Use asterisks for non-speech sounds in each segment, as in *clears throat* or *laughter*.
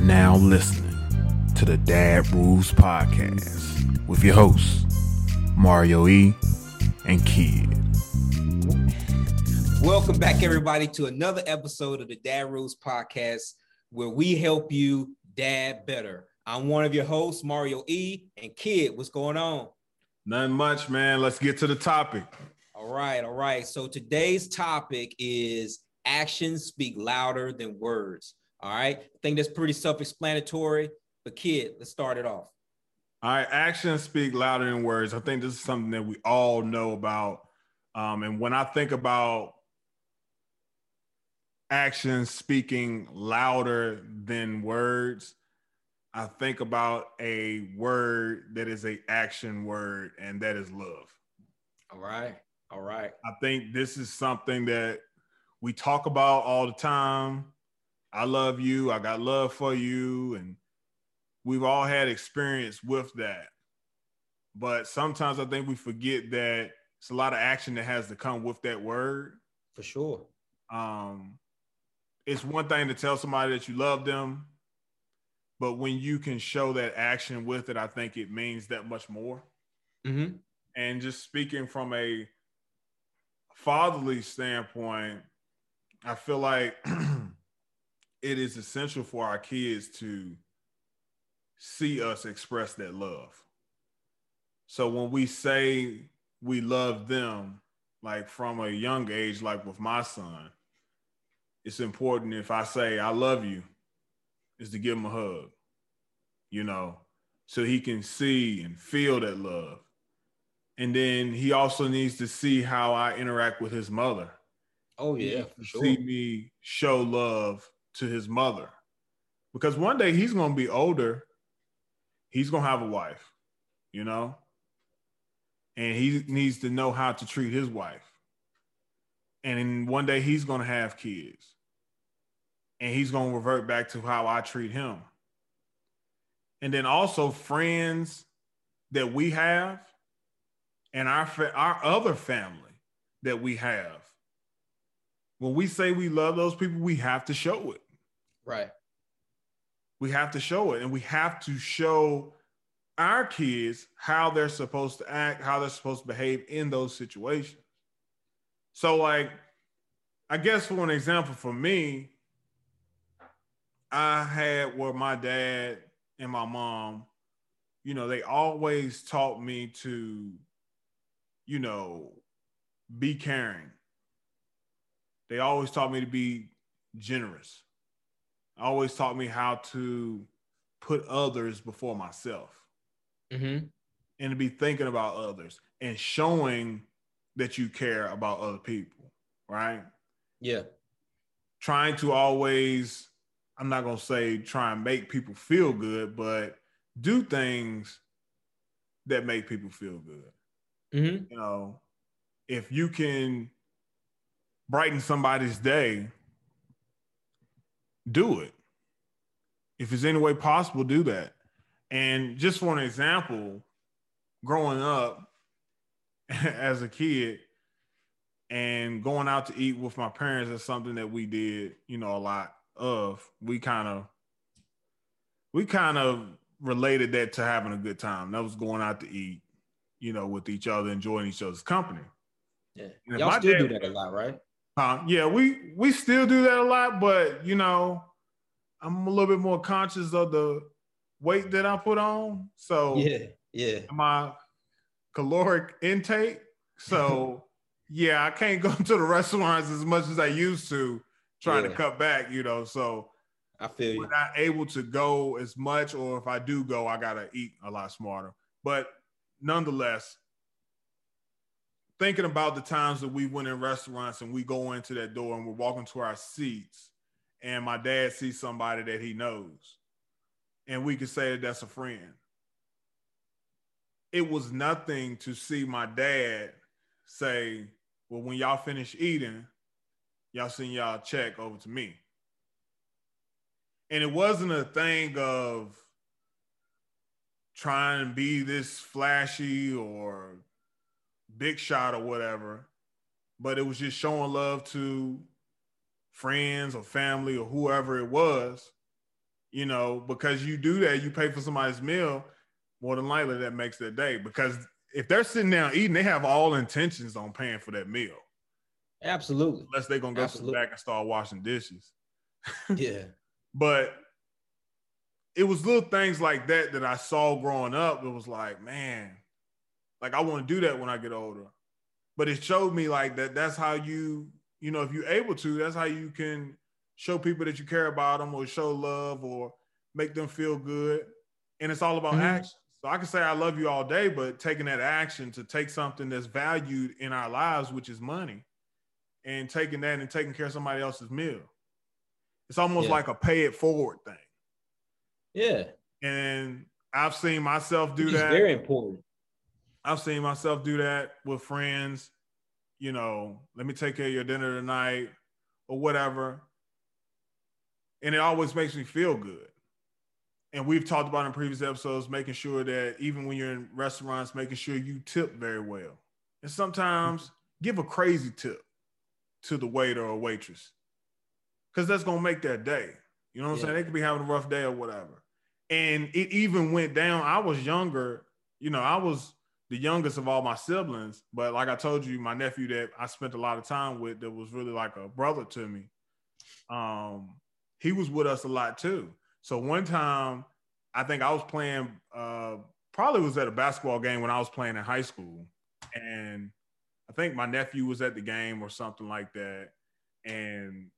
now listening to the Dad Rules Podcast with your hosts, Mario E. and Kid. Welcome back, everybody, to another episode of the Dad Rules Podcast, where we help you dad better. I'm one of your hosts, Mario E. and Kid. What's going on? Nothing much, man. Let's get to the topic. All right, all right. So today's topic is actions speak louder than words. All right. I think that's pretty self-explanatory. But kid, let's start it off. All right, actions speak louder than words. I think this is something that we all know about. Um, and when I think about actions speaking louder than words, I think about a word that is a action word, and that is love. All right. All right. I think this is something that we talk about all the time. I love you. I got love for you. And we've all had experience with that. But sometimes I think we forget that it's a lot of action that has to come with that word. For sure. Um, it's one thing to tell somebody that you love them, but when you can show that action with it, I think it means that much more. Mm-hmm. And just speaking from a fatherly standpoint, I feel like *clears throat* it is essential for our kids to see us express that love. So when we say we love them, like from a young age, like with my son, it's important if I say I love you, is to give him a hug, you know, so he can see and feel that love. And then he also needs to see how I interact with his mother. Oh yeah, for sure. See me show love to his mother. Because one day he's going to be older. He's going to have a wife, you know? And he needs to know how to treat his wife. And one day he's going to have kids. And he's going to revert back to how I treat him. And then also friends that we have and our our other family that we have. When we say we love those people, we have to show it. Right. We have to show it, and we have to show our kids how they're supposed to act, how they're supposed to behave in those situations. So, like, I guess for an example, for me, I had where my dad and my mom, you know, they always taught me to, you know, be caring. They always taught me to be generous always taught me how to put others before myself mm-hmm. and to be thinking about others and showing that you care about other people, right? Yeah. Trying to always, I'm not going to say try and make people feel good, but do things that make people feel good. Mm-hmm. You know, if you can brighten somebody's day do it. If it's any way possible, do that. And just for an example, growing up *laughs* as a kid and going out to eat with my parents is something that we did, you know, a lot of. We kind of we kind of related that to having a good time. That was going out to eat, you know, with each other, enjoying each other's company. Yeah. Y'all still dad, do that a lot, right? Uh, yeah, we we still do that a lot, but you know, I'm a little bit more conscious of the weight that I put on. So yeah, yeah, my caloric intake. So *laughs* yeah, I can't go to the restaurants as much as I used to, trying yeah. to cut back. You know, so I feel you. We're not able to go as much, or if I do go, I gotta eat a lot smarter. But nonetheless, thinking about the times that we went in restaurants and we go into that door and we're walking to our seats and my dad sees somebody that he knows and we could say that that's a friend. It was nothing to see my dad say well when y'all finish eating y'all send y'all check over to me. And it wasn't a thing of trying to be this flashy or big shot or whatever, but it was just showing love to friends or family or whoever it was. You know, because you do that, you pay for somebody's meal, more than likely that makes their day. Because if they're sitting down eating, they have all intentions on paying for that meal. Absolutely. Unless they're gonna go Absolutely. back and start washing dishes. *laughs* yeah. but it was little things like that that I saw growing up. It was like, man, like I want to do that when I get older. But it showed me like that that's how you, you know, if you're able to, that's how you can show people that you care about them or show love or make them feel good. And it's all about mm-hmm. action. So I can say I love you all day, but taking that action to take something that's valued in our lives, which is money, and taking that and taking care of somebody else's meal. It's almost yeah. like a pay it forward thing. Yeah. And I've seen myself do that. Very important. I've seen myself do that with friends. You know, let me take care of your dinner tonight or whatever. And it always makes me feel good. And we've talked about in previous episodes, making sure that even when you're in restaurants, making sure you tip very well. And sometimes give a crazy tip to the waiter or waitress because that's going to make their day. You know what I'm saying? They could be having a rough day or whatever. And it even went down. I was younger, you know, I was the youngest of all my siblings, but like I told you, my nephew that I spent a lot of time with that was really like a brother to me. Um, he was with us a lot too. So one time, I think I was playing, uh, probably was at a basketball game when I was playing in high school. And I think my nephew was at the game or something like that. And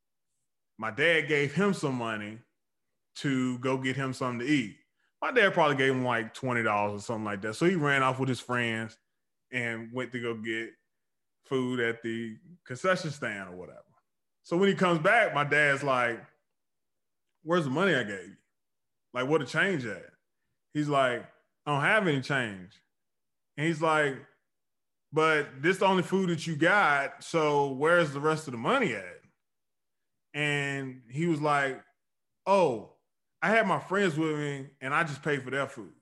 my dad gave him some money to go get him something to eat. My dad probably gave him like $20 or something like that. So he ran off with his friends and went to go get food at the concession stand or whatever. So when he comes back, my dad's like, Where's the money I gave you? Like, what a change at? He's like, I don't have any change. And he's like, But this is the only food that you got. So where's the rest of the money at? and he was like, "Oh, I had my friends with me, and I just paid for their food."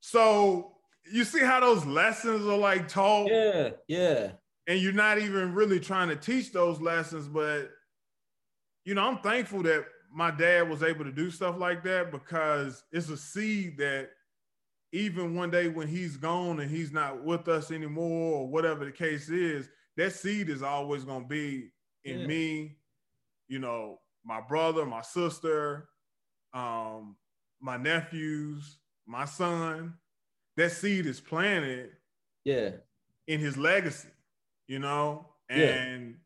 So you see how those lessons are like taught? Yeah, yeah. And you're not even really trying to teach those lessons, but you know, I'm thankful that my dad was able to do stuff like that because it's a seed that even one day when he's gone and he's not with us anymore or whatever the case is, that seed is always going to be in yeah. me, you know, my brother, my sister, um, my nephews, my son. That seed is planted. Yeah. In his legacy, you know, and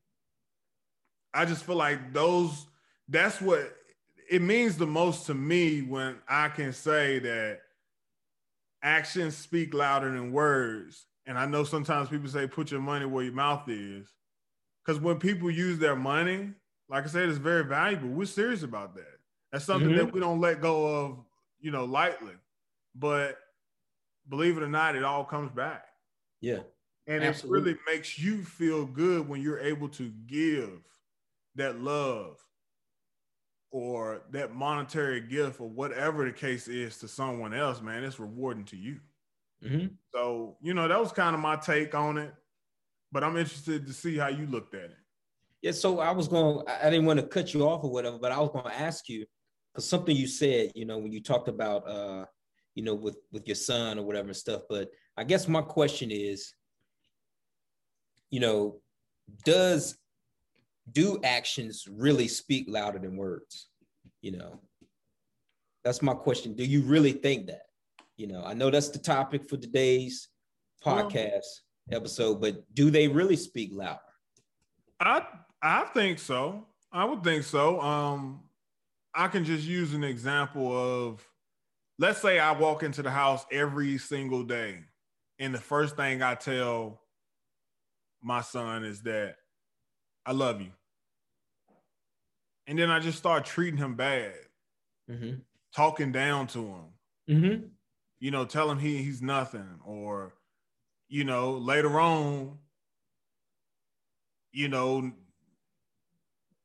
yeah. I just feel like those. That's what it means the most to me when I can say that actions speak louder than words. And I know sometimes people say, put your money where your mouth is. Because when people use their money, like I said, it's very valuable. We're serious about that. That's something mm-hmm. that we don't let go of, you know, lightly. But believe it or not, it all comes back. Yeah. And Absolutely. it really makes you feel good when you're able to give that love or that monetary gift or whatever the case is to someone else, man. It's rewarding to you. Mm-hmm. So, you know, that was kind of my take on it but I'm interested to see how you looked at it. Yeah, so I was going. I didn't want to cut you off or whatever, but I was going to ask you because something you said, you know, when you talked about, uh, you know, with with your son or whatever and stuff. But I guess my question is, you know, does do actions really speak louder than words? You know, that's my question. Do you really think that? You know, I know that's the topic for today's podcast episode, but do they really speak louder? I I think so. I would think so. Um, I can just use an example of let's say I walk into the house every single day, and the first thing I tell my son is that I love you. And then I just start treating him bad, mm-hmm. talking down to him. Mm-hmm. You know, tell him he he's nothing, or you know, later on, you know,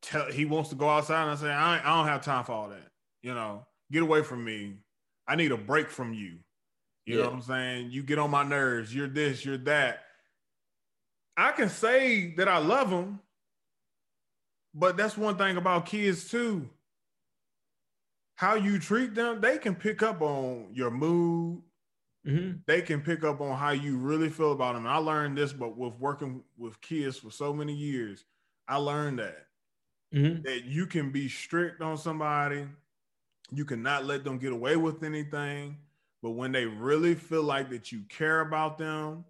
tell he wants to go outside and I say, I, I don't have time for all that. You know, get away from me. I need a break from you. You yeah. know what I'm saying? You get on my nerves. You're this, you're that. I can say that I love them, but that's one thing about kids too. how you treat them, they can pick up on your mood. Mm-hmm. They can pick up on how you really feel about them. And I learned this, but with working with kids for so many years, I learned that Mm-hmm. that you can be strict on somebody, you cannot let them get away with anything. But when they really feel like that you care about them,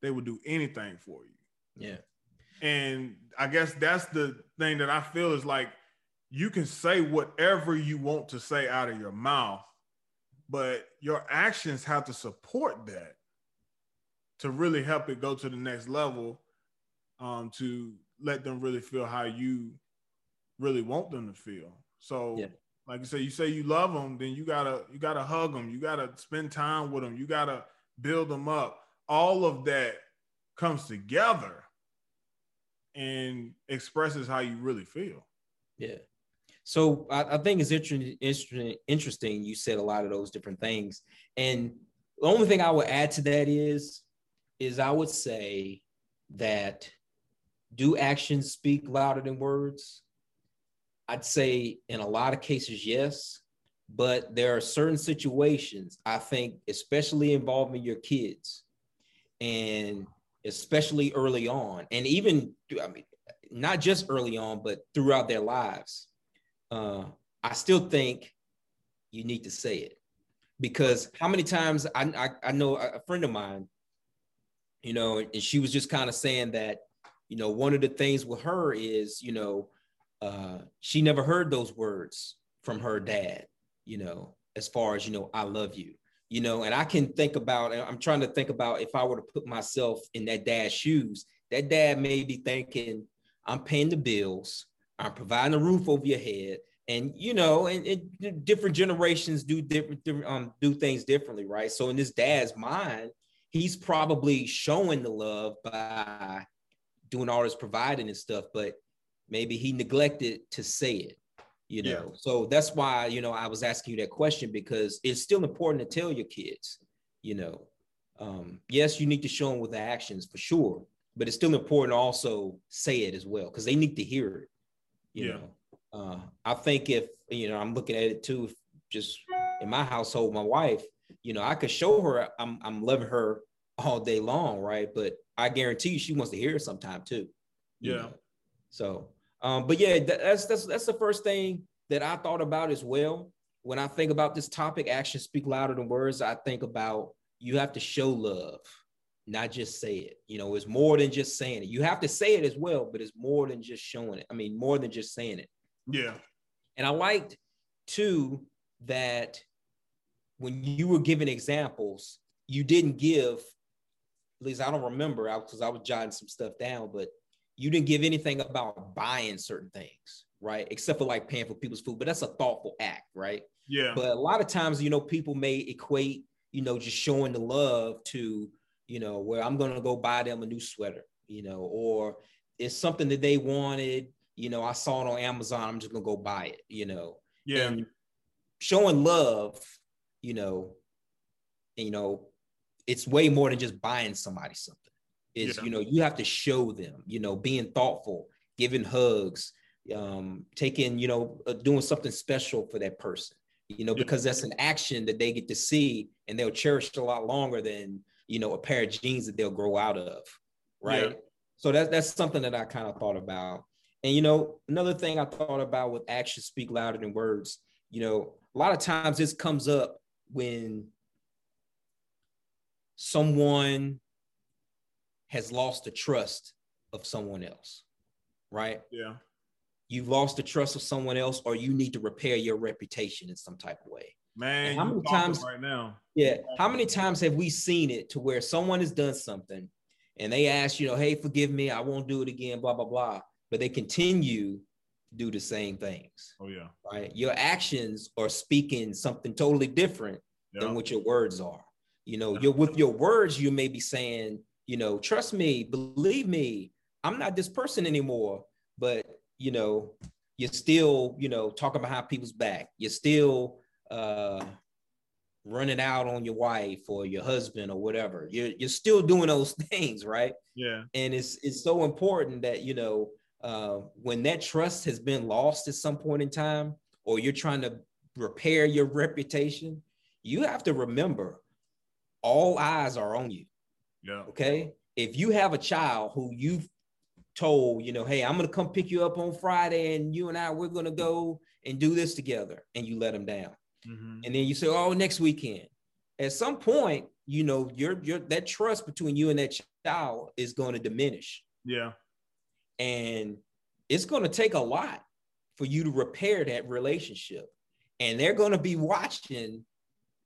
they will do anything for you. Yeah. And I guess that's the thing that I feel is like you can say whatever you want to say out of your mouth, but your actions have to support that to really help it go to the next level um, to let them really feel how you really want them to feel. So, Yeah. like you say, you say you love them, then you gotta you gotta hug them, you gotta spend time with them, you gotta build them up. All of that comes together and expresses how you really feel. Yeah. So I, I think it's interesting, interesting, interesting. You said a lot of those different things, and the only thing I would add to that is, is I would say that do actions speak louder than words? I'd say in a lot of cases, yes, but there are certain situations I think, especially involving your kids, and especially early on, and even I mean, not just early on, but throughout their lives. Uh, I still think you need to say it because how many times I, I, I know a friend of mine, you know, and she was just kind of saying that, you know, one of the things with her is, you know, uh, she never heard those words from her dad, you know, as far as, you know, I love you, you know, and I can think about, I'm trying to think about if I were to put myself in that dad's shoes, that dad may be thinking, I'm paying the bills, I'm providing a roof over your head, and you know, and, and different generations do different, different um do things differently, right? So in this dad's mind, he's probably showing the love by doing all this providing and stuff, but maybe he neglected to say it, you know. Yeah. So that's why you know I was asking you that question because it's still important to tell your kids, you know. Um, yes, you need to show them with the actions for sure, but it's still important to also say it as well because they need to hear it. You Yeah. know, uh, I think if you know, I'm looking at it too. Just in my household, my wife, you know, I could show her I'm I'm loving her all day long, right? But I guarantee you, she wants to hear it sometime too. you Yeah. know? So, um, but yeah, that's that's that's the first thing that I thought about as well. When I think about this topic, actions speak louder than words. I think about you have to show love, not just say it. You know, it's more than just saying it. You have to say it as well, but it's more than just showing it. I mean, more than just saying it. Yeah. And I liked too that when you were giving examples, you didn't give, at least I don't remember because I was jotting some stuff down, but you didn't give anything about buying certain things, right? Except for like paying for people's food, but that's a thoughtful act, right? Yeah. But a lot of times, you know, people may equate, you know, just showing the love to, you know, where I'm going to go buy them a new sweater, you know, or it's something that they wanted, you know, I saw it on Amazon, I'm just going to go buy it, you know. yeah. And showing love, you know, and, you know, it's way more than just buying somebody something. Is Yeah. you know, you have to show them, you know, being thoughtful, giving hugs, um, taking, you know, uh, doing something special for that person, you know, Yeah. because that's an action that they get to see and they'll cherish it a lot longer than, you know, a pair of jeans that they'll grow out of. Right. Yeah. So that's that's something that I kind of thought about. And you know, another thing I thought about with actions speak louder than words, you know, a lot of times this comes up when someone has lost the trust of someone else, right? Yeah. You've lost the trust of someone else, or you need to repair your reputation in some type of way. Man, And how many times- right now? Yeah. How many times have we seen it to where someone has done something and they ask, you know, hey, forgive me, I won't do it again, blah, blah, blah. But they continue to do the same things, Oh yeah. right? Your actions are speaking something totally different Yeah. than what your words are. You know, you're with your words, you may be saying, you know, trust me, believe me, I'm not this person anymore. But you know, you're still, you know, talking behind people's back. You're still uh running out on your wife or your husband or whatever. You're you're still doing those *laughs* things, right? Yeah. and it's it's so important that you know uh, when that trust has been lost at some point in time or you're trying to repair your reputation, you have to remember all eyes are on you. Yeah. Okay. If you have a child who you've told, you know, hey, I'm gonna come pick you up on Friday and you and I we're gonna go and do this together, and you let them down. Mm-hmm. And then you say, oh, next weekend. At some point, you know, your your that trust between you and that child is going to diminish. Yeah. And it's going to take a lot for you to repair that relationship. And they're going to be watching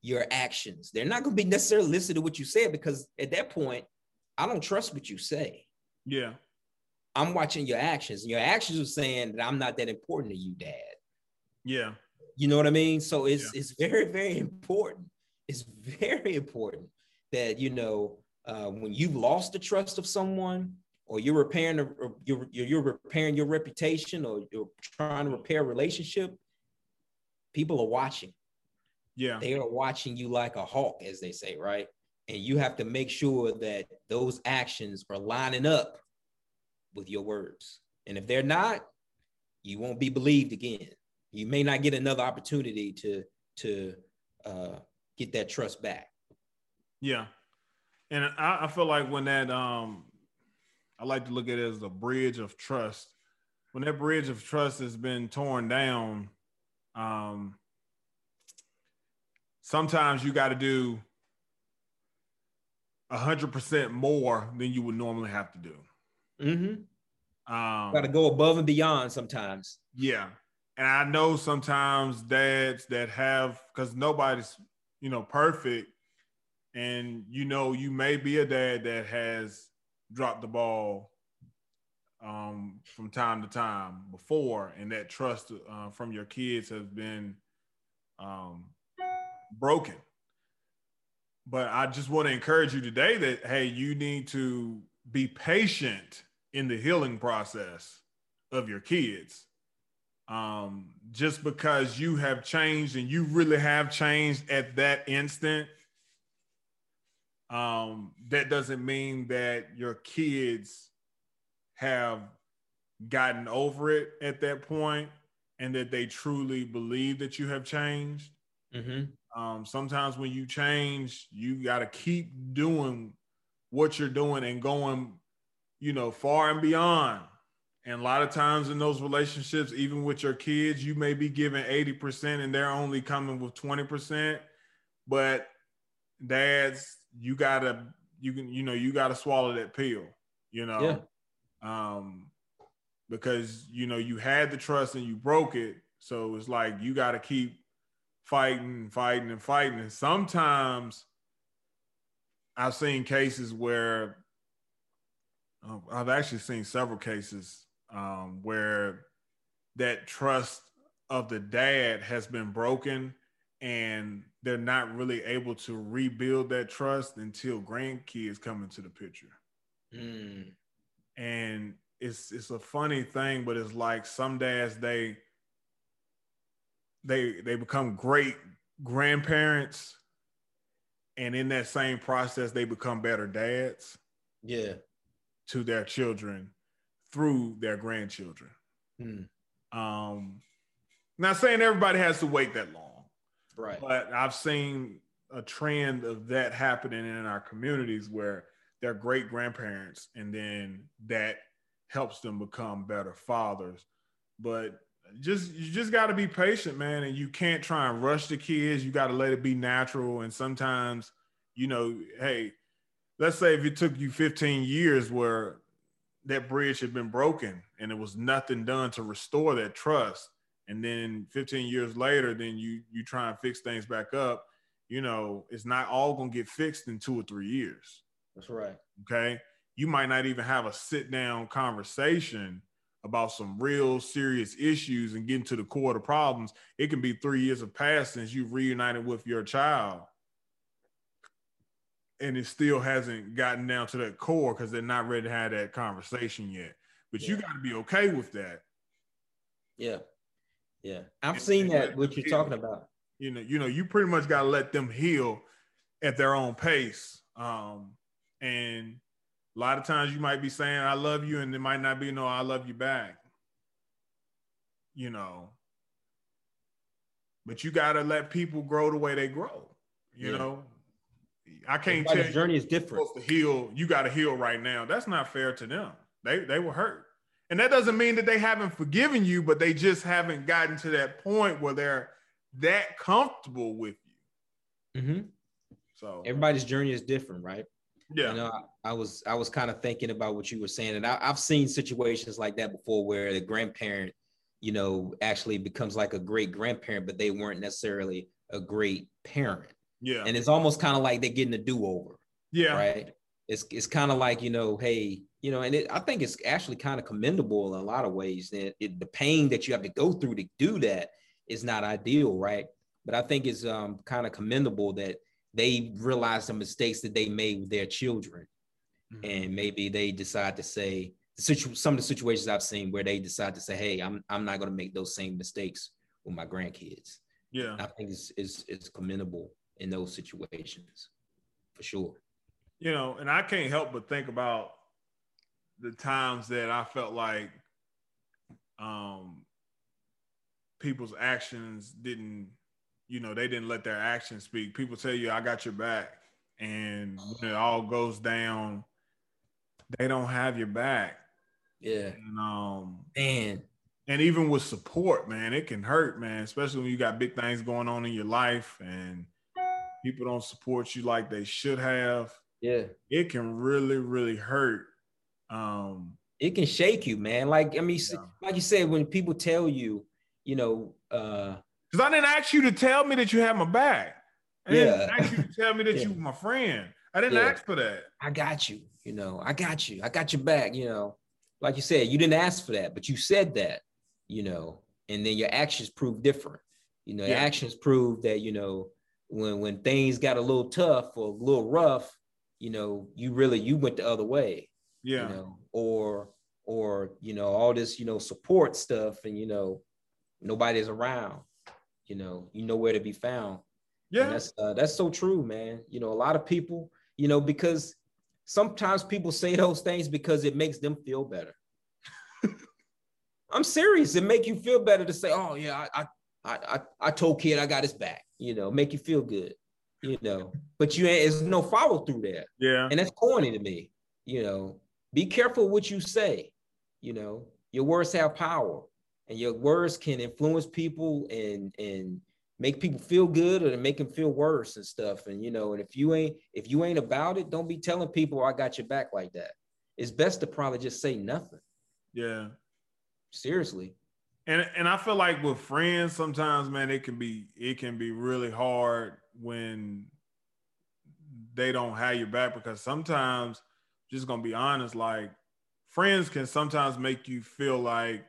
your actions. They're not going to be necessarily listening to what you said because at that point, I don't trust what you say. Yeah. I'm watching your actions. And your actions are saying that I'm not that important to you, dad. Yeah. You know what I mean? So it's yeah. it's very, very important. It's very important that you know uh, when you've lost the trust of someone, or you're repairing, a, you're, you're repairing your reputation, or you're trying to repair a relationship. People are watching. Yeah, they are watching you like a hawk, as they say, right? And you have to make sure that those actions are lining up with your words. And if they're not, you won't be believed again. You may not get another opportunity to to uh, get that trust back. Yeah, and I, I feel like when that um, I like to look at it as a bridge of trust. When that bridge of trust has been torn down, um, sometimes you got to do a hundred percent more than you would normally have to do. Mm-hmm. Um, got to go above and beyond sometimes. Yeah, and I know sometimes dads that have because nobody's you know perfect, and you know you may be a dad that has dropped the ball um, from time to time before, and that trust uh, from your kids has been um, broken. But I just want to encourage you today that hey, you need to be patient in the healing process of your kids. Um, just because you have changed and you really have changed at that instant, um, that doesn't mean that your kids have gotten over it at that point and that they truly believe that you have changed. Mm-hmm. Um, sometimes when you change, you got to keep doing what you're doing and going you know, far and beyond. And a lot of times in those relationships, even with your kids, you may be giving 80% and they're only coming with 20%. But dads, you gotta, you can, you know, you gotta swallow that pill, you know. Yeah. Um, because you know, you had the trust and you broke it. So it's like you gotta keep fighting, fighting, and fighting. And sometimes I've seen cases where um, I've actually seen several cases um, where that trust of the dad has been broken and they're not really able to rebuild that trust until grandkids come into the picture. Mm. And it's it's a funny thing, but it's like some dads they they they become great grandparents and in that same process they become better dads. Yeah to their children through their grandchildren. Hmm. Um, not saying everybody has to wait that long, right? But I've seen a trend of that happening in our communities where they're great grandparents, and then that helps them become better fathers. But just you just got to be patient, man, and you can't try and rush the kids. You got to let it be natural, and sometimes, you know, hey, let's say if it took you 15 years where that bridge had been broken and it was nothing done to restore that trust and then 15 years later then you you try and fix things back up you know it's not all going to get fixed in two or three years. That's right. Okay? You might not even have a sit down conversation about some real serious issues and getting to the core of the problems it can be three years have passed since you've reunited with your child and it still hasn't gotten down to that core because they're not ready to have that conversation yet. But yeah. you got to be okay with that. Yeah, yeah, I've and, seen and that. What you're heal. talking about. You know, you know, you pretty much got to let them heal at their own pace. Um, and a lot of times you might be saying "I love you," and it might not be "No, I love you back." You know, but you got to let people grow the way they grow. You yeah. know, I can't tell you journey is different. Supposed to heal, you got to heal right now. That's not fair to them. They they were hurt, and that doesn't mean that they haven't forgiven you, but they just haven't gotten to that point where they're that comfortable with you. Mm-hmm. So everybody's journey is different, right? Yeah. You know, I, I was I was kind of thinking about what you were saying, and I, I've seen situations like that before where the grandparent, you know, actually becomes like a great grandparent, but they weren't necessarily a great parent. Yeah. And it's almost kind of like they're getting a do-over. Yeah. Right. It's it's kind of like, you know, hey, you know, and it, I think it's actually kind of commendable in a lot of ways. That it, the pain that you have to go through to do that is not ideal, right? But I think it's um, kind of commendable that they realize the mistakes that they made with their children, mm-hmm. and maybe they decide to say some of the situations I've seen where they decide to say, "Hey, I'm I'm not going to make those same mistakes with my grandkids." Yeah, I think it's, it's it's commendable in those situations, for sure. You know, and I can't help but think about the times that I felt like um, people's actions didn't, you know, they didn't let their actions speak. People tell you, I got your back. And when it all goes down, they don't have your back. Yeah. And, um, man. And even with support, man, it can hurt, man, especially when you got big things going on in your life and people don't support you like they should have. Yeah. It can really, really hurt um, it can shake you, man. Like I mean, yeah. like you said, when people tell you, you know, uh, because I didn't ask you to tell me that you had my back. I didn't ask you to tell me that *laughs* yeah. you were my friend. I didn't yeah. ask for that. I got you. You know, I got you. I got your back. You know, like you said, you didn't ask for that, but you said that. You know, and then your actions prove different. You know, your actions prove that you know when when things got a little tough or a little rough, you know, you really you went the other way yeah you know or or you know all this you know support stuff and you know nobody's around you know you know where to be found. Yeah. and that's uh, that's so true man. You know a lot of people you know because sometimes people say those things because it makes them feel better. *laughs* I'm serious. It make you feel better to say oh yeah i i i, I told kid i got his back you know make you feel good you know. But you ain't there's no follow through there. Yeah. And that's corny to me you know. Be careful what you say. You know, your words have power, and your words can influence people and and make people feel good or to make them feel worse and stuff. And you know, and if you ain't if you ain't about it, don't be telling people I got your back like that. It's best to probably just say nothing. Yeah. Seriously. And and I feel like with friends, sometimes, man, it can be it can be really hard when they don't have your back because sometimes just gonna be honest, like friends can sometimes make you feel like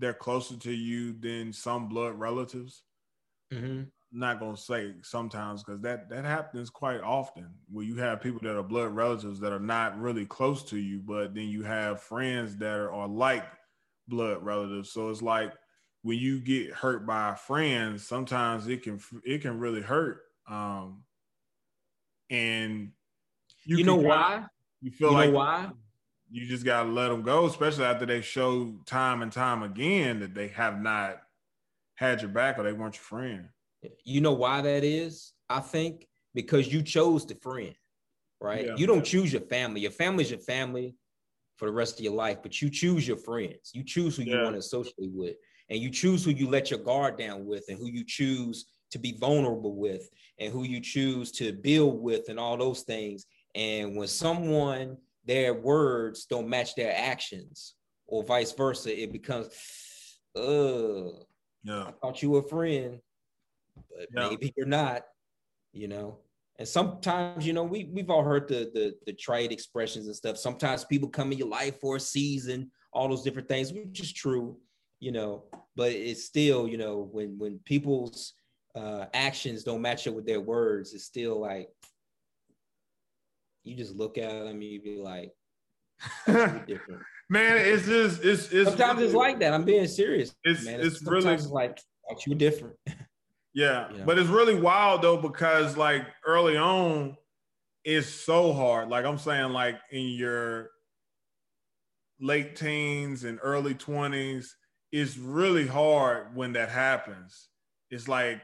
they're closer to you than some blood relatives. Mm-hmm. Not gonna say sometimes because that that happens quite often where you have people that are blood relatives that are not really close to you, but then you have friends that are, are like blood relatives. So it's like when you get hurt by friends, sometimes it can it can really hurt. Um, and you, you know why? You feel you like why? You just gotta let them go, especially after they show time and time again that they have not had your back or they weren't your friend. You know why that is? I think because you chose the friend, right? Yeah. You don't choose your family. Your family's your family for the rest of your life, but you choose your friends. You choose who yeah. you want to associate with, and you choose who you let your guard down with, and who you choose to be vulnerable with, and who you choose to build with, and all those things. And when someone, their words don't match their actions, or vice versa, it becomes, uh, yeah. I thought you were a friend, but yeah. maybe you're not, you know. And sometimes, you know, we we've all heard the the the trade expressions and stuff. Sometimes people come in your life for a season, all those different things, which is true, you know. But it's still, you know, when when people's uh, actions don't match up with their words, it's still like you just look at them, you be like, *laughs* different. man, it's just it's it's sometimes really, it's like that. I'm being serious. It's man. it's, it's really it's like you different. *laughs* Yeah, you know? but it's really wild though because like early on, it's so hard. Like I'm saying, like in your late teens and early 20s, it's really hard when that happens. it's like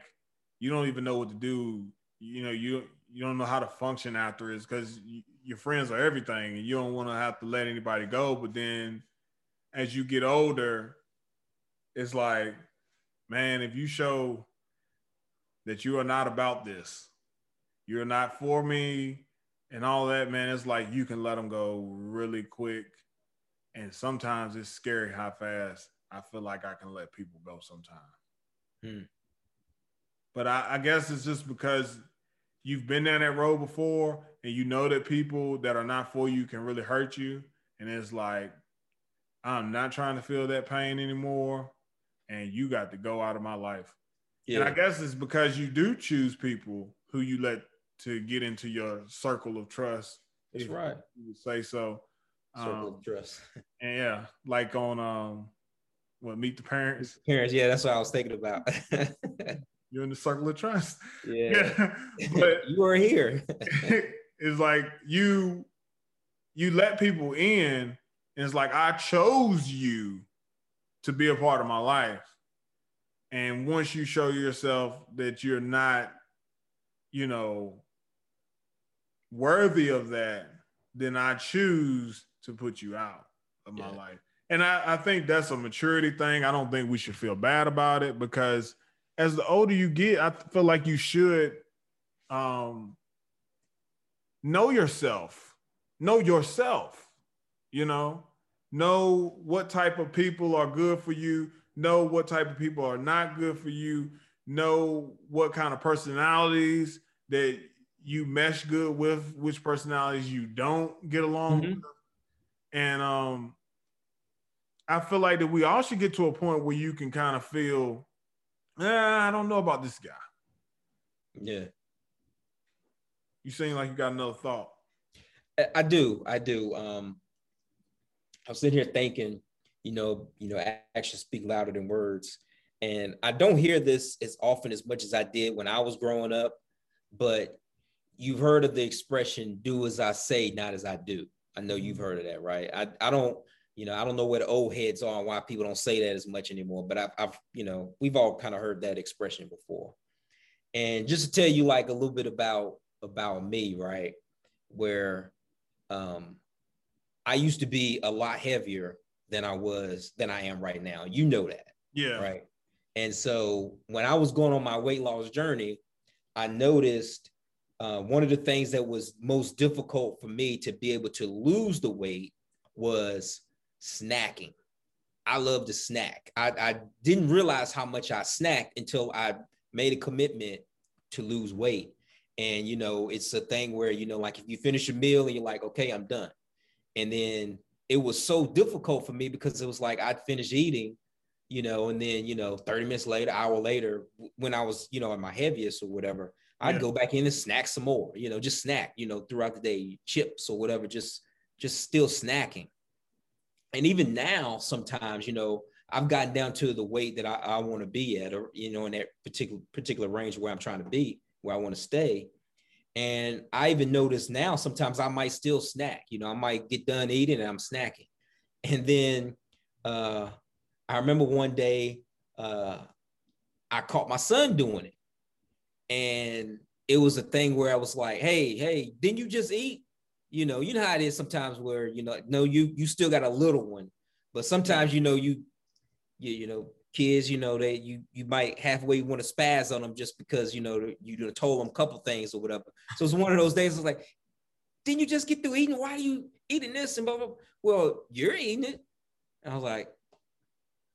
you don't even know what to do. You know, you you don't know how to function after it because your friends are everything, and you don't want to have to let anybody go. But then, as you get older, it's like, man, if you show that you are not about this, you're not for me, and all that, man, it's like you can let them go really quick. And sometimes it's scary how fast I feel like I can let people go sometimes. Hmm. But I, I guess it's just because you've been down that road before and you know that people that are not for you can really hurt you. And it's like, I'm not trying to feel that pain anymore. And you got to go out of my life. Yeah. And I guess it's because you do choose people who you let to get into your circle of trust. That's right. You would say so. Circle um, of trust. *laughs* and yeah, like on um what meet the parents. Parents, yeah, that's what I was thinking about. *laughs* You're in the circle of trust. *laughs* Yeah. yeah. *laughs* But you are here. *laughs* it's like you you let people in, and it's like I chose you to be a part of my life. And once you show yourself that you're not, you know, worthy of that, then I choose to put you out of my yeah. life. And I, I think that's a maturity thing. I don't think we should feel bad about it because as the older you get, I feel like you should um, know yourself, know yourself, you know, know what type of people are good for you, know what type of people are not good for you, know what kind of personalities that you mesh good with, which personalities you don't get along mm-hmm. with. And um, I feel like that we all should get to a point where you can kind of feel, eh, I don't know about this guy. Yeah. You seem like you got another thought. I do. I do. Um, I was sitting here thinking, you know, you know, actions speak louder than words. And I don't hear this as often as much as I did when I was growing up, but you've heard of the expression do as I say, not as I do. I know you've heard of that, right? I, I don't, you know, I don't know where the old heads are and why people don't say that as much anymore, but I've, I've you know, we've all kind of heard that expression before. And just to tell you like a little bit about about me, right? Where um I used to be a lot heavier than I was than I am right now. You know that. Yeah. Right. And so when I was going on my weight loss journey, I noticed uh, one of the things that was most difficult for me to be able to lose the weight was snacking. I love to snack. I, I didn't realize how much I snacked until I made a commitment to lose weight. And you know, it's a thing where you know, like if you finish a meal and you're like, okay, I'm done. And then it was so difficult for me because it was like I'd finish eating, you know, and then you know, 30 minutes later, hour later, when I was, you know, at my heaviest or whatever, I'd yeah. go back in and snack some more, you know, just snack, you know, throughout the day, chips or whatever, just just still snacking. And even now, sometimes, you know, I've gotten down to the weight that I, I want to be at, or you know, in that particular particular range where I'm trying to be, where I want to stay. And I even notice now sometimes I might still snack. You know, I might get done eating and I'm snacking. And then uh, I remember one day uh, I caught my son doing it. And it was a thing where I was like, hey, hey, didn't you just eat? You know, you know how it is sometimes where, you know, no, you you still got a little one, but sometimes you know you you, you know, kids, you know, that you you might halfway want to spaz on them just because you know you told them a couple things or whatever. So it's one of those days. It's like, didn't you just get through eating? Why are you eating this and blah, blah, blah? Well, you're eating it. And I was like,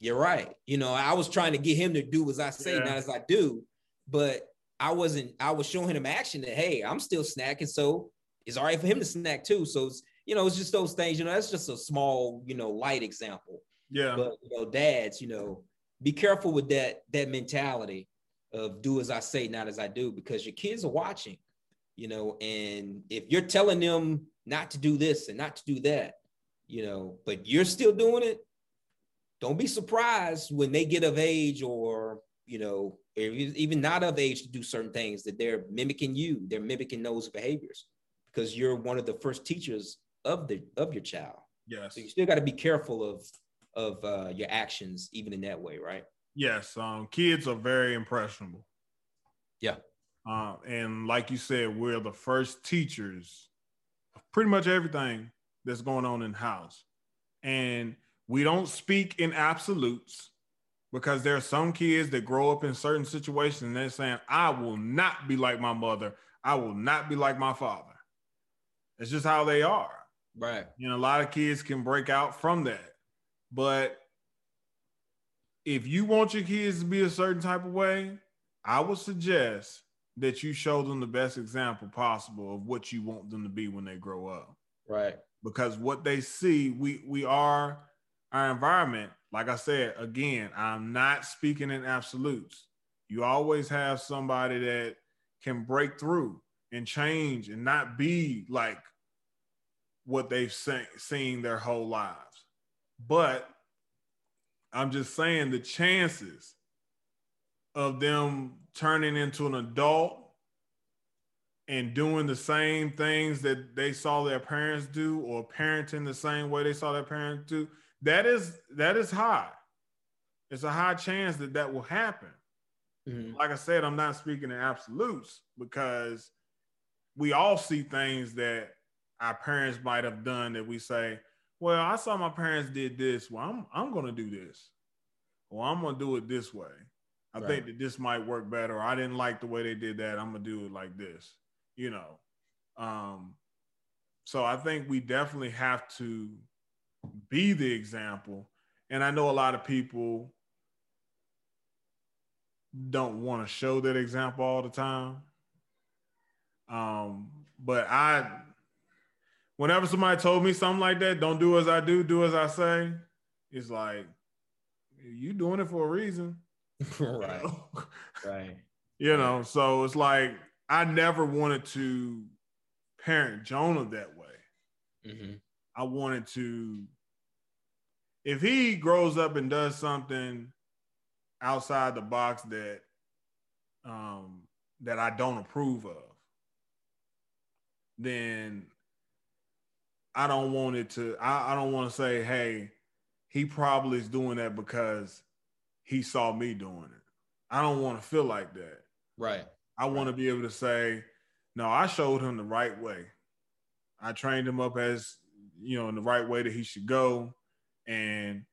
you're right. You know, I was trying to get him to do as I say, yeah. not as I do. But I wasn't, I was showing him action that, hey, I'm still snacking. So it's all right for him to snack too. So it's, you know, it's just those things, you know, that's just a small, you know, light example. Yeah. But you know, dads, you know, be careful with that, that mentality of do as I say, not as I do, because your kids are watching, you know, and if you're telling them not to do this and not to do that, you know, but you're still doing it, don't be surprised when they get of age or you know, even not of age to do certain things, that they're mimicking you, they're mimicking those behaviors because you're one of the first teachers of the of your child. Yes. So you still got to be careful of of uh, your actions, even in that way, right? Yes, um, kids are very impressionable. Yeah. Uh, and like you said, we're the first teachers of pretty much everything that's going on in house. And we don't speak in absolutes because there are some kids that grow up in certain situations and they're saying, I will not be like my mother. I will not be like my father. It's just how they are. Right. You know, a lot of kids can break out from that. But if you want your kids to be a certain type of way, I would suggest that you show them the best example possible of what you want them to be when they grow up. Right. Because what they see, we we are our environment. Like I said, again, I'm not speaking in absolutes. You always have somebody that can break through and change and not be like what they've se- seen their whole lives. But I'm just saying the chances of them turning into an adult and doing the same things that they saw their parents do or parenting the same way they saw their parents do that is that is high it's a high chance that that will happen mm-hmm. like i said i'm not speaking in absolutes because we all see things that our parents might have done that we say well i saw my parents did this well i'm, I'm going to do this Well, i'm going to do it this way I right. think that this might work better. I didn't like the way they did that. I'm gonna do it like this, you know. Um, so I think we definitely have to be the example. And I know a lot of people don't want to show that example all the time. Um, but I, whenever somebody told me something like that, don't do as I do, do as I say, it's like, you doing it for a reason. right. *laughs* right. You *laughs* know, so it's like I never wanted to parent Jonah that way. Mm-hmm. I wanted to, if he grows up and does something outside the box that um that I don't approve of, then I don't want it to I, I don't want to say, hey, he probably is doing that because he saw me doing it. I don't want to feel like that. Right. I want to be able to say, no, I showed him the right way. I trained him up as, you know, in the right way that he should go. And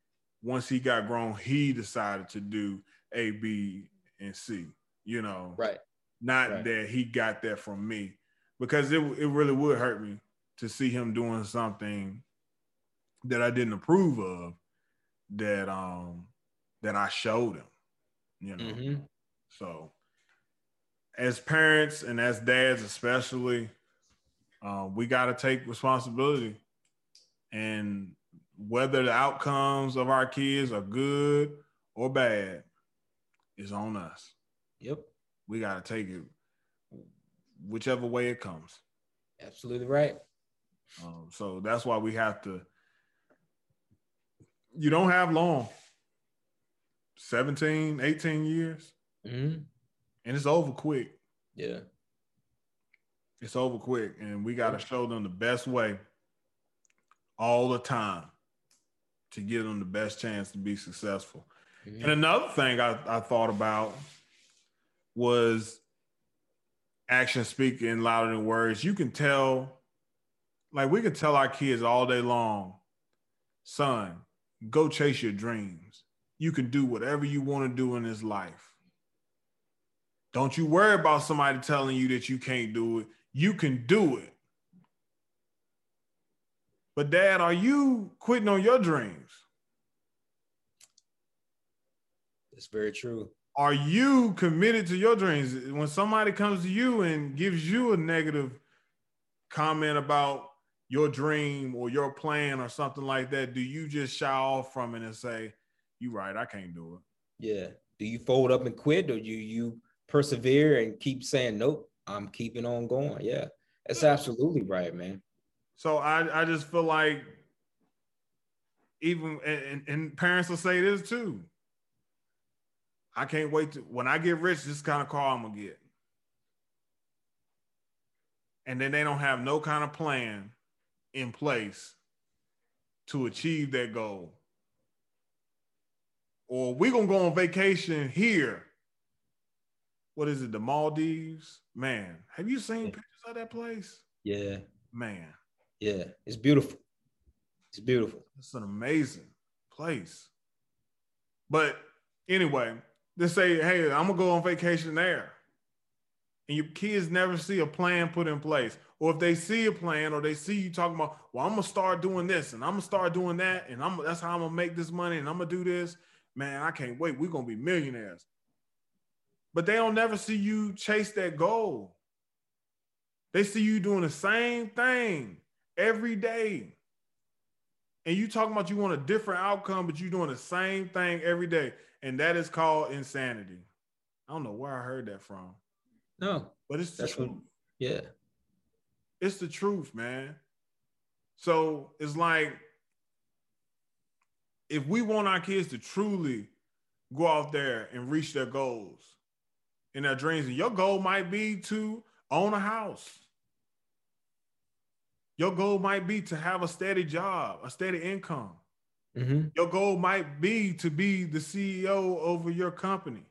once he got grown, he decided to do A, B, and C, you know. Right. Not right. that he got that from me. Because it, it really would hurt me to see him doing something that I didn't approve of that um that I showed him, you know. Mm-hmm. So, as parents and as dads, especially, uh, we got to take responsibility. And whether the outcomes of our kids are good or bad is on us. Yep. We got to take it whichever way it comes. Absolutely right. Um, so that's why we have to. You don't have long. 17, 18 years. Mm-hmm. And it's over quick. Yeah. It's over quick. And we got to show them the best way all the time to give them the best chance to be successful. Mm-hmm. And another thing I, I thought about was action speaking louder than words. You can tell, like, we can tell our kids all day long, son, go chase your dreams you can do whatever you want to do in this life. Don't you worry about somebody telling you that you can't do it. You can do it. But, Dad, are you quitting on your dreams? That's very true. Are you committed to your dreams? When somebody comes to you and gives you a negative comment about your dream or your plan or something like that, do you just shy off from it and say, you right, I can't do it. Yeah. Do you fold up and quit or you you persevere and keep saying nope, I'm keeping on going? Yeah. That's absolutely right, man. So I I just feel like even and, and parents will say this too. I can't wait to when I get rich, this kind of car I'm gonna get. And then they don't have no kind of plan in place to achieve that goal or we're gonna go on vacation here. What is it? The Maldives, man. Have you seen yeah. pictures of that place? Yeah, man. Yeah, it's beautiful. It's beautiful. It's an amazing place. But anyway, they say, hey, I'm gonna go on vacation there. And your kids never see a plan put in place. Or if they see a plan or they see you talking about, well, I'm gonna start doing this and I'm gonna start doing that, and I'm that's how I'm gonna make this money and I'm gonna do this. Man, I can't wait. We're gonna be millionaires. But they don't never see you chase that goal. They see you doing the same thing every day. And you talking about you want a different outcome, but you're doing the same thing every day. And that is called insanity. I don't know where I heard that from. No. But it's the truth. What, yeah. It's the truth, man. So it's like if we want our kids to truly go out there and reach their goals and their dreams, and your goal might be to own a house. Your goal might be to have a steady job, a steady income. Mm-hmm. Your goal might be to be the CEO over your company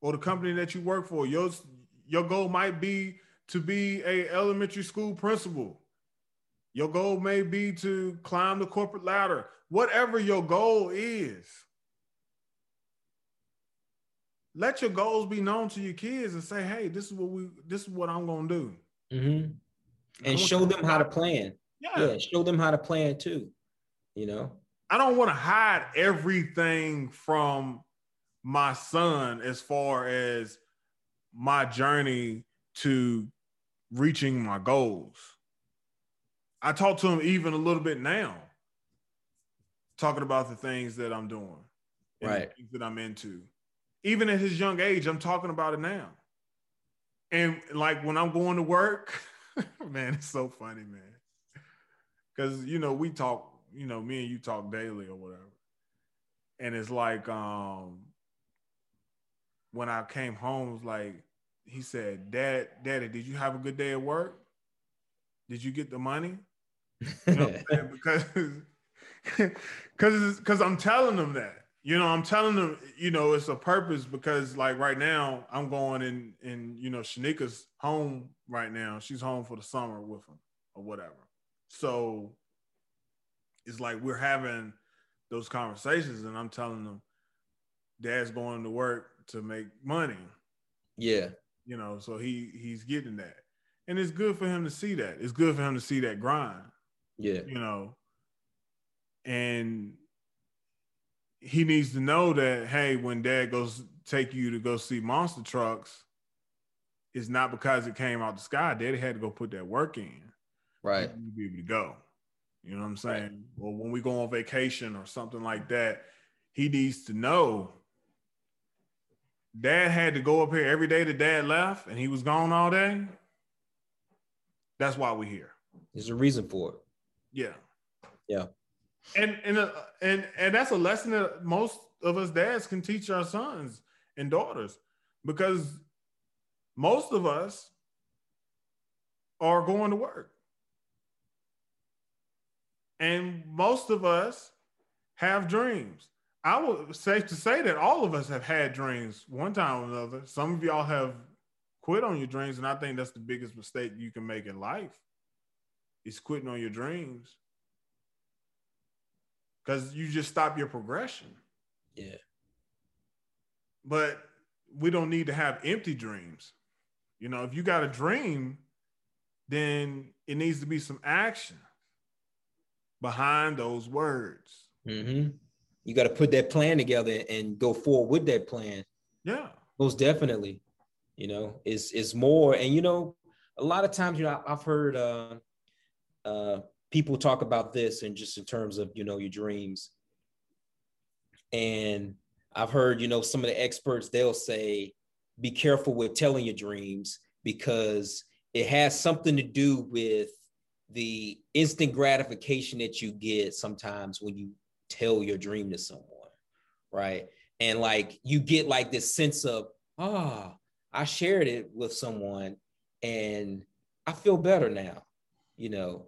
or the company that you work for. Your, your goal might be to be a elementary school principal. Your goal may be to climb the corporate ladder. Whatever your goal is, let your goals be known to your kids and say, "Hey, this is what we this is what I'm going to do." Mm-hmm. And show them how to plan. Yeah. yeah, show them how to plan too. You know, I don't want to hide everything from my son as far as my journey to reaching my goals. I talk to him even a little bit now, talking about the things that I'm doing, right? that I'm into. Even at his young age, I'm talking about it now. And like when I'm going to work, *laughs* man, it's so funny, man. Because you know, we talk, you know, me and you talk daily or whatever. And it's like um when I came home, was like he said, Dad, Daddy, did you have a good day at work? Did you get the money? You know *laughs* because *laughs* because because I'm telling them that. You know, I'm telling them, you know, it's a purpose because like right now I'm going in in you know Shanika's home right now. She's home for the summer with him or whatever. So it's like we're having those conversations and I'm telling them dad's going to work to make money. Yeah. You know, so he he's getting that. And it's good for him to see that. It's good for him to see that grind. Yeah. You know. And he needs to know that hey, when dad goes take you to go see monster trucks, it's not because it came out the sky. Daddy had to go put that work in. Right. To be able to go. You know what I'm saying? Right. Or when we go on vacation or something like that, he needs to know dad had to go up here every day that dad left and he was gone all day. That's why we're here. There's a reason for it. Yeah. Yeah. And and uh, and and that's a lesson that most of us dads can teach our sons and daughters because most of us are going to work. And most of us have dreams. I would safe to say that all of us have had dreams one time or another. Some of y'all have quit on your dreams, and I think that's the biggest mistake you can make in life. Is quitting on your dreams because you just stop your progression. Yeah. But we don't need to have empty dreams. You know, if you got a dream, then it needs to be some action behind those words. Mm-hmm you got to put that plan together and go forward with that plan. Yeah. Most definitely. You know, it's it's more, and you know, a lot of times, you know, I've heard uh, uh, people talk about this and just in terms of you know your dreams, and I've heard you know some of the experts they'll say, be careful with telling your dreams because it has something to do with the instant gratification that you get sometimes when you tell your dream to someone, right? And like you get like this sense of, ah, oh, I shared it with someone and I feel better now, you know.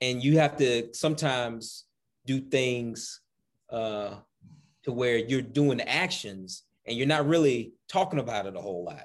And you have to sometimes do things uh to where you're doing actions and you're not really talking about it a whole lot,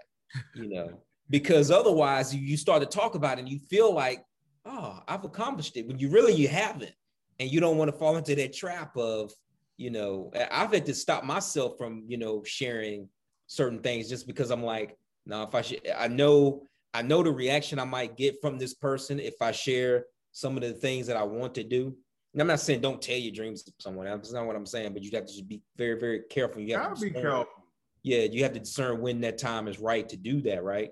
you know, *laughs* because otherwise you start to talk about it and you feel like, oh, I've accomplished it when you really you haven't. And you don't want to fall into that trap of, you know, I've had to stop myself from, you know, sharing certain things just because I'm like, no, if I should, I know, I know the reaction I might get from this person if I share some of the things that I want to do. And I'm not saying don't tell your dreams to someone. That's not what I'm saying, but you have to just be very, very careful. You have Gotta to be careful. Yeah, you have to discern when that time is right to do that, right?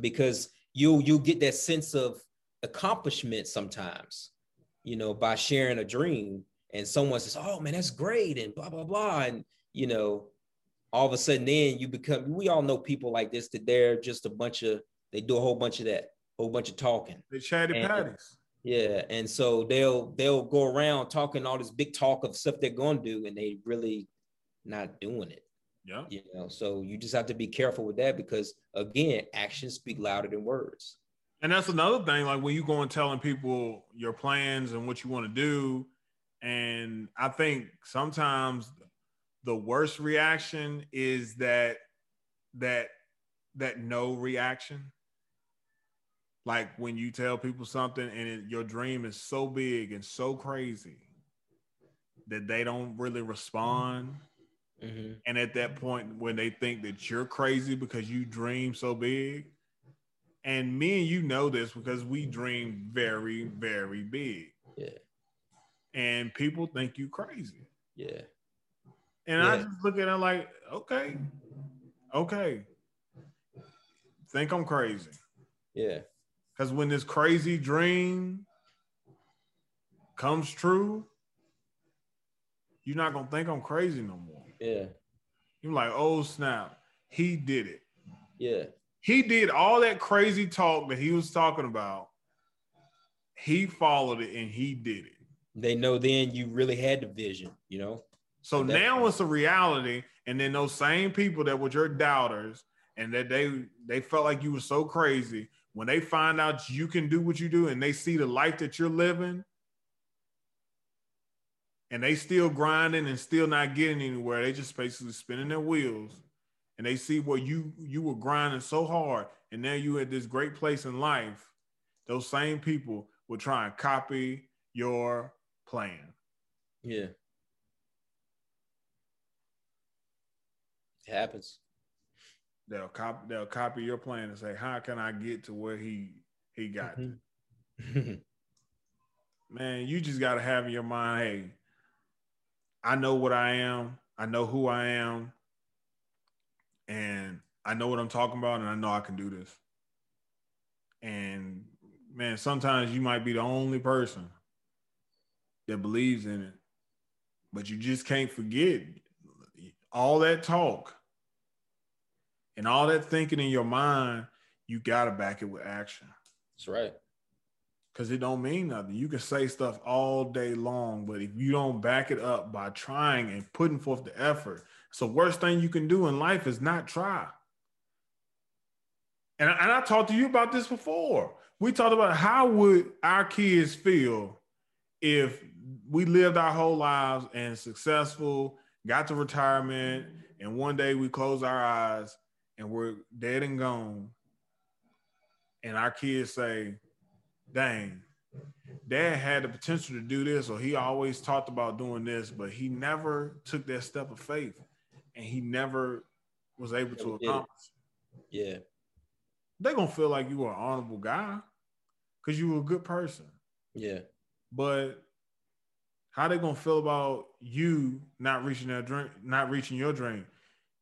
Because you'll you'll get that sense of accomplishment sometimes, you know, by sharing a dream. And someone says, Oh man, that's great, and blah, blah, blah. And you know, all of a sudden then you become we all know people like this that they're just a bunch of they do a whole bunch of that, whole bunch of talking. They chatty And- patties. Yeah, and so they'll they'll go around talking all this big talk of stuff they're gonna do, and they really not doing it. Yeah. You know, so you just have to be careful with that because again, actions speak louder than words. And that's another thing, like when you go and telling people your plans and what you want to do. And I think sometimes the worst reaction is that that that no reaction. Like when you tell people something and it, your dream is so big and so crazy that they don't really respond. Mhm. And at that point, when they think that you're crazy because you dream so big, and me and you know this because we dream very, very big, Yeah, and people think you crazy. yeah, And I just look at it like, okay, okay, think I'm crazy. yeah, Because when this crazy dream comes true, you're not gonna think I'm crazy no more. yeah, You're like, oh snap, he did it. yeah, he did all that crazy talk that he was talking about. He followed it and he did it. they know then you really had the vision, you know. So now it's a reality. And then those same people that were your doubters and that they they felt like you were so crazy, when they find out you can do what you do and they see the life that you're living, and they still grinding and still not getting anywhere, they just basically spinning their wheels. And they see where you you were grinding so hard, and now you at this great place in life. Those same people will try and copy your plan. Yeah, it happens. They'll copy they'll copy your plan and say, How can I get to where he he got? to?" Mhm. *laughs* Man, you just gotta have in your mind, hey, I know what I am, I know who I am, and I know what I'm talking about, and I know I can do this. And man, sometimes you might be the only person that believes in it, but you just can't forget all that talk and all that thinking in your mind. You gotta back it with action That's right. because it don't mean nothing. You can say stuff all day long, but if you don't back it up by trying and putting forth the effort, so worst thing you can do in life is not try. And, I- and I talked to you about this before. We talked about how would our kids feel if we lived our whole lives and successful, got to retirement, and one day we close our eyes and we're dead and gone, and our kids say, dang, dad had the potential to do this, or he always talked about doing this, but he never took that step of faith and he never was able to Never did it. accomplish. Yeah, They're gonna feel like you were an honorable guy because you were a good person. yeah, But how they gonna feel about you not reaching that dream, not reaching your dream?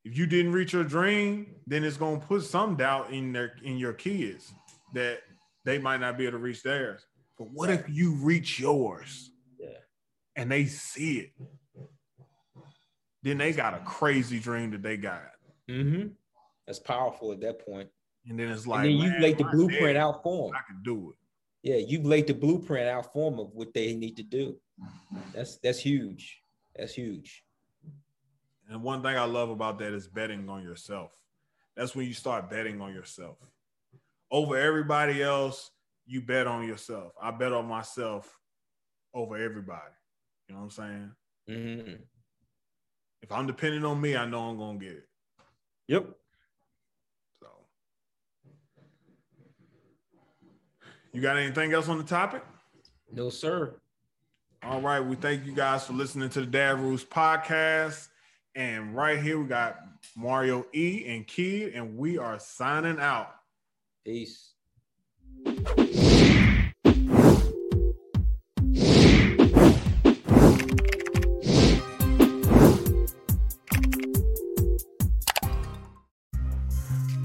If you didn't reach your dream, then it's gonna put some doubt in their in your kids that they might not be able to reach theirs. But what if you reach yours yeah, and they see it? Then they got a crazy dream that they got. mm-hmm. That's powerful at that point. And then it's like, then you laid the blueprint dad, out for them. I can do it. Yeah, you've laid the blueprint out for them of what they need to do. That's that's huge. That's huge. And one thing I love about that is betting on yourself. That's when you start betting on yourself. Over everybody else, you bet on yourself. I bet on myself over everybody. You know what I'm saying? hmm if I'm depending on me, I know I'm gonna get it. Yep. So, you got anything else on the topic? No, sir. All right. We thank you guys for listening to the Dad Rules podcast. And right here, we got Mario E and Kid, and we are signing out. Peace.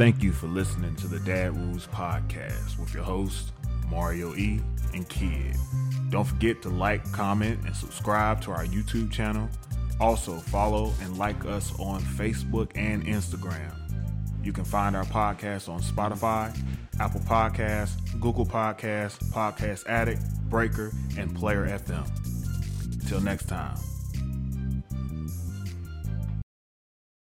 Thank you for listening to the Dad Rules podcast with your host, Mario E and Kid. Don't forget to like, comment, and subscribe to our YouTube channel. Also, follow and like us on Facebook and Instagram. You can find our podcast on Spotify, Apple Podcasts, Google Podcasts, Podcast Addict, Breaker, and Player FM. Until next time.